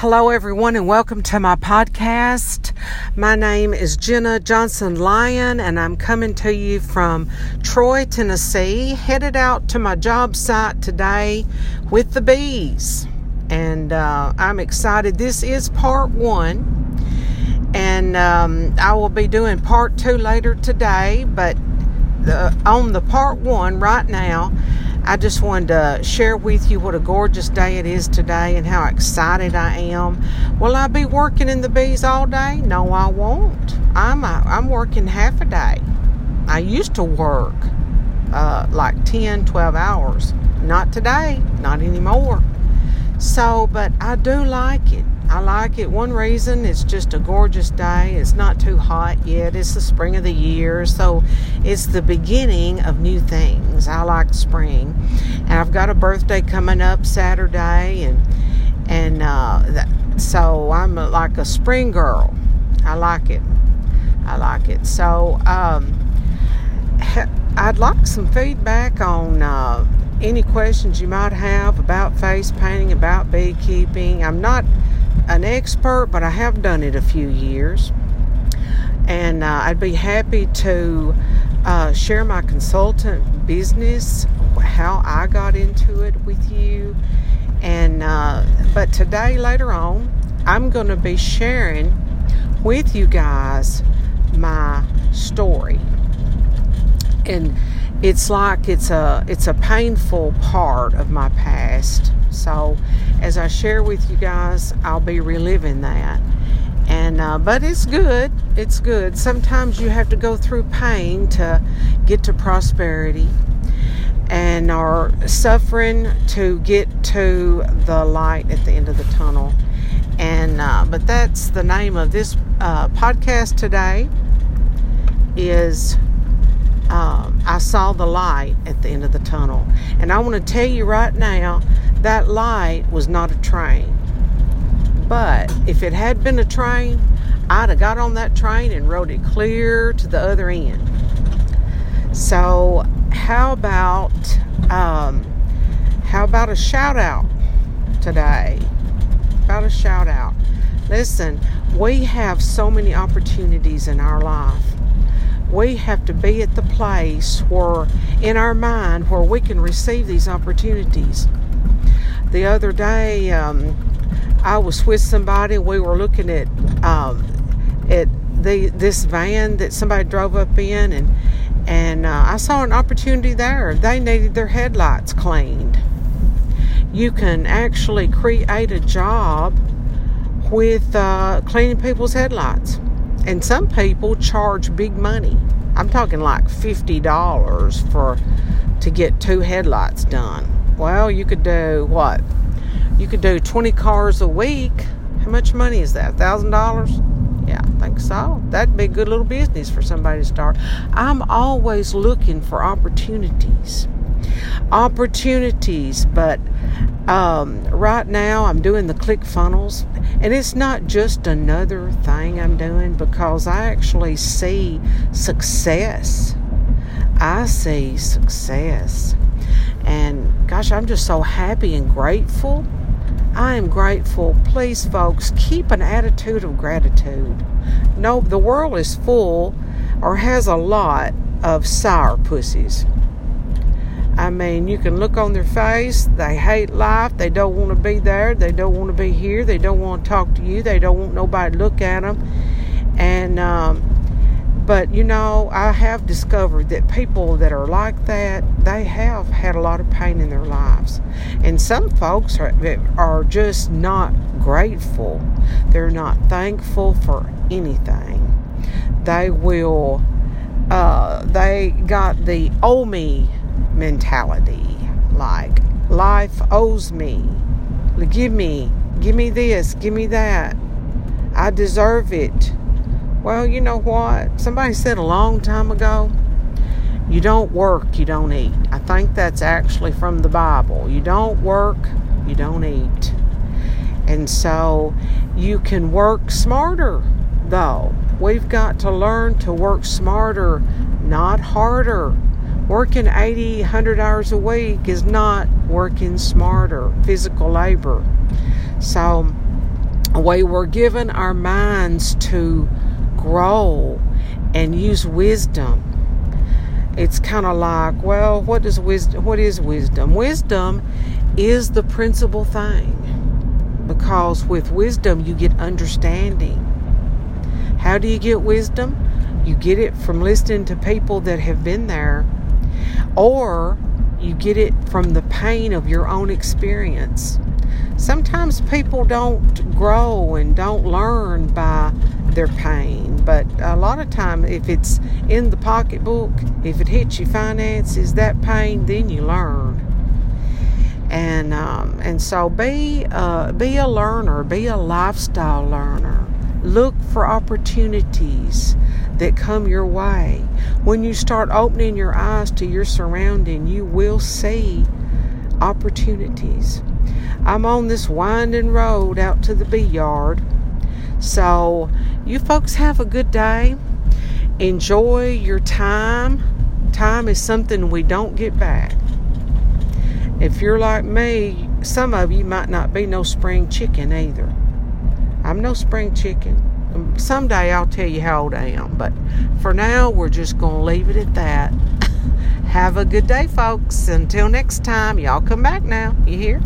Hello, everyone, and welcome to my podcast. My name is Jenna Johnson Lyon, and I'm coming to you from Troy, Tennessee, headed out to my job site today with the bees. And uh, I'm excited. This is part one, and um, I will be doing part two later today. But the, on the part one right now, I just wanted to share with you what a gorgeous day it is today and how excited I am. Will I be working in the bees all day? No, I won't. I'm a, I'm working half a day. I used to work uh, like 10, 12 hours. Not today, not anymore. So, but I do like it. I like it. One reason it's just a gorgeous day. It's not too hot yet. It's the spring of the year, so it's the beginning of new things. I like spring, and I've got a birthday coming up Saturday, and and uh, that, so I'm like a spring girl. I like it. I like it. So um, I'd like some feedback on. Uh, any questions you might have about face painting, about beekeeping. I'm not an expert, but I have done it a few years. And uh, I'd be happy to uh, share my consultant business, how I got into it with you. And uh, but today, later on, I'm going to be sharing with you guys my story. And it's like it's a it's a painful part of my past so as i share with you guys i'll be reliving that. And uh, but it's good. It's good. Sometimes you have to go through pain to get to prosperity and are suffering to get to the light at the end of the tunnel. And uh, but that's the name of this uh, podcast today is um, I saw the light at the end of the tunnel. And I want to tell you right now that light was not a train. But if it had been a train, I'd have got on that train and rode it clear to the other end. So, how about um, how about a shout out today? About a shout out. Listen, we have so many opportunities in our life we have to be at the place where, in our mind, where we can receive these opportunities. The other day, um, I was with somebody. We were looking at um, at the this van that somebody drove up in, and and uh, I saw an opportunity there. They needed their headlights cleaned. You can actually create a job with uh, cleaning people's headlights and some people charge big money. I'm talking like $50 for to get two headlights done. Well, you could do what? You could do 20 cars a week. How much money is that? $1,000? Yeah, I think so. That'd be a good little business for somebody to start. I'm always looking for opportunities. Opportunities, but um, right now, I'm doing the ClickFunnels, and it's not just another thing I'm doing because I actually see success. I see success. And gosh, I'm just so happy and grateful. I am grateful. Please, folks, keep an attitude of gratitude. No, the world is full or has a lot of sour pussies. I mean, you can look on their face. They hate life. They don't want to be there. They don't want to be here. They don't want to talk to you. They don't want nobody to look at them. And, um, but you know, I have discovered that people that are like that, they have had a lot of pain in their lives. And some folks are, are just not grateful. They're not thankful for anything. They will, uh, they got the oh me mentality. Like, life owes me. Give me, give me this, give me that. I deserve it. Well, you know what? Somebody said a long time ago, you don't work, you don't eat. I think that's actually from the Bible. You don't work, you don't eat. And so you can work smarter, though. We've got to learn to work smarter, not harder. Working 80, 100 hours a week is not working smarter, physical labor. So we were given our minds to grow and use wisdom. It's kind of like, well, what is wisdom? What is wisdom? Wisdom is the principal thing because with wisdom you get understanding. How do you get wisdom? You get it from listening to people that have been there, or you get it from the pain of your own experience. Sometimes people don't grow and don't learn by their pain, but a lot of time, if it's in the pocketbook, if it hits your finances, that pain, then you learn. And um, and so be uh, be a learner, be a lifestyle learner. Look for opportunities that come your way. When you start opening your eyes to your surrounding, you will see opportunities. I'm on this winding road out to the bee yard. So, you folks have a good day. Enjoy your time. Time is something we don't get back. If you're like me, some of you might not be no spring chicken either. I'm no spring chicken. Um, someday I'll tell you how old I am, but for now, we're just going to leave it at that. Have a good day, folks. Until next time, y'all come back now. You hear?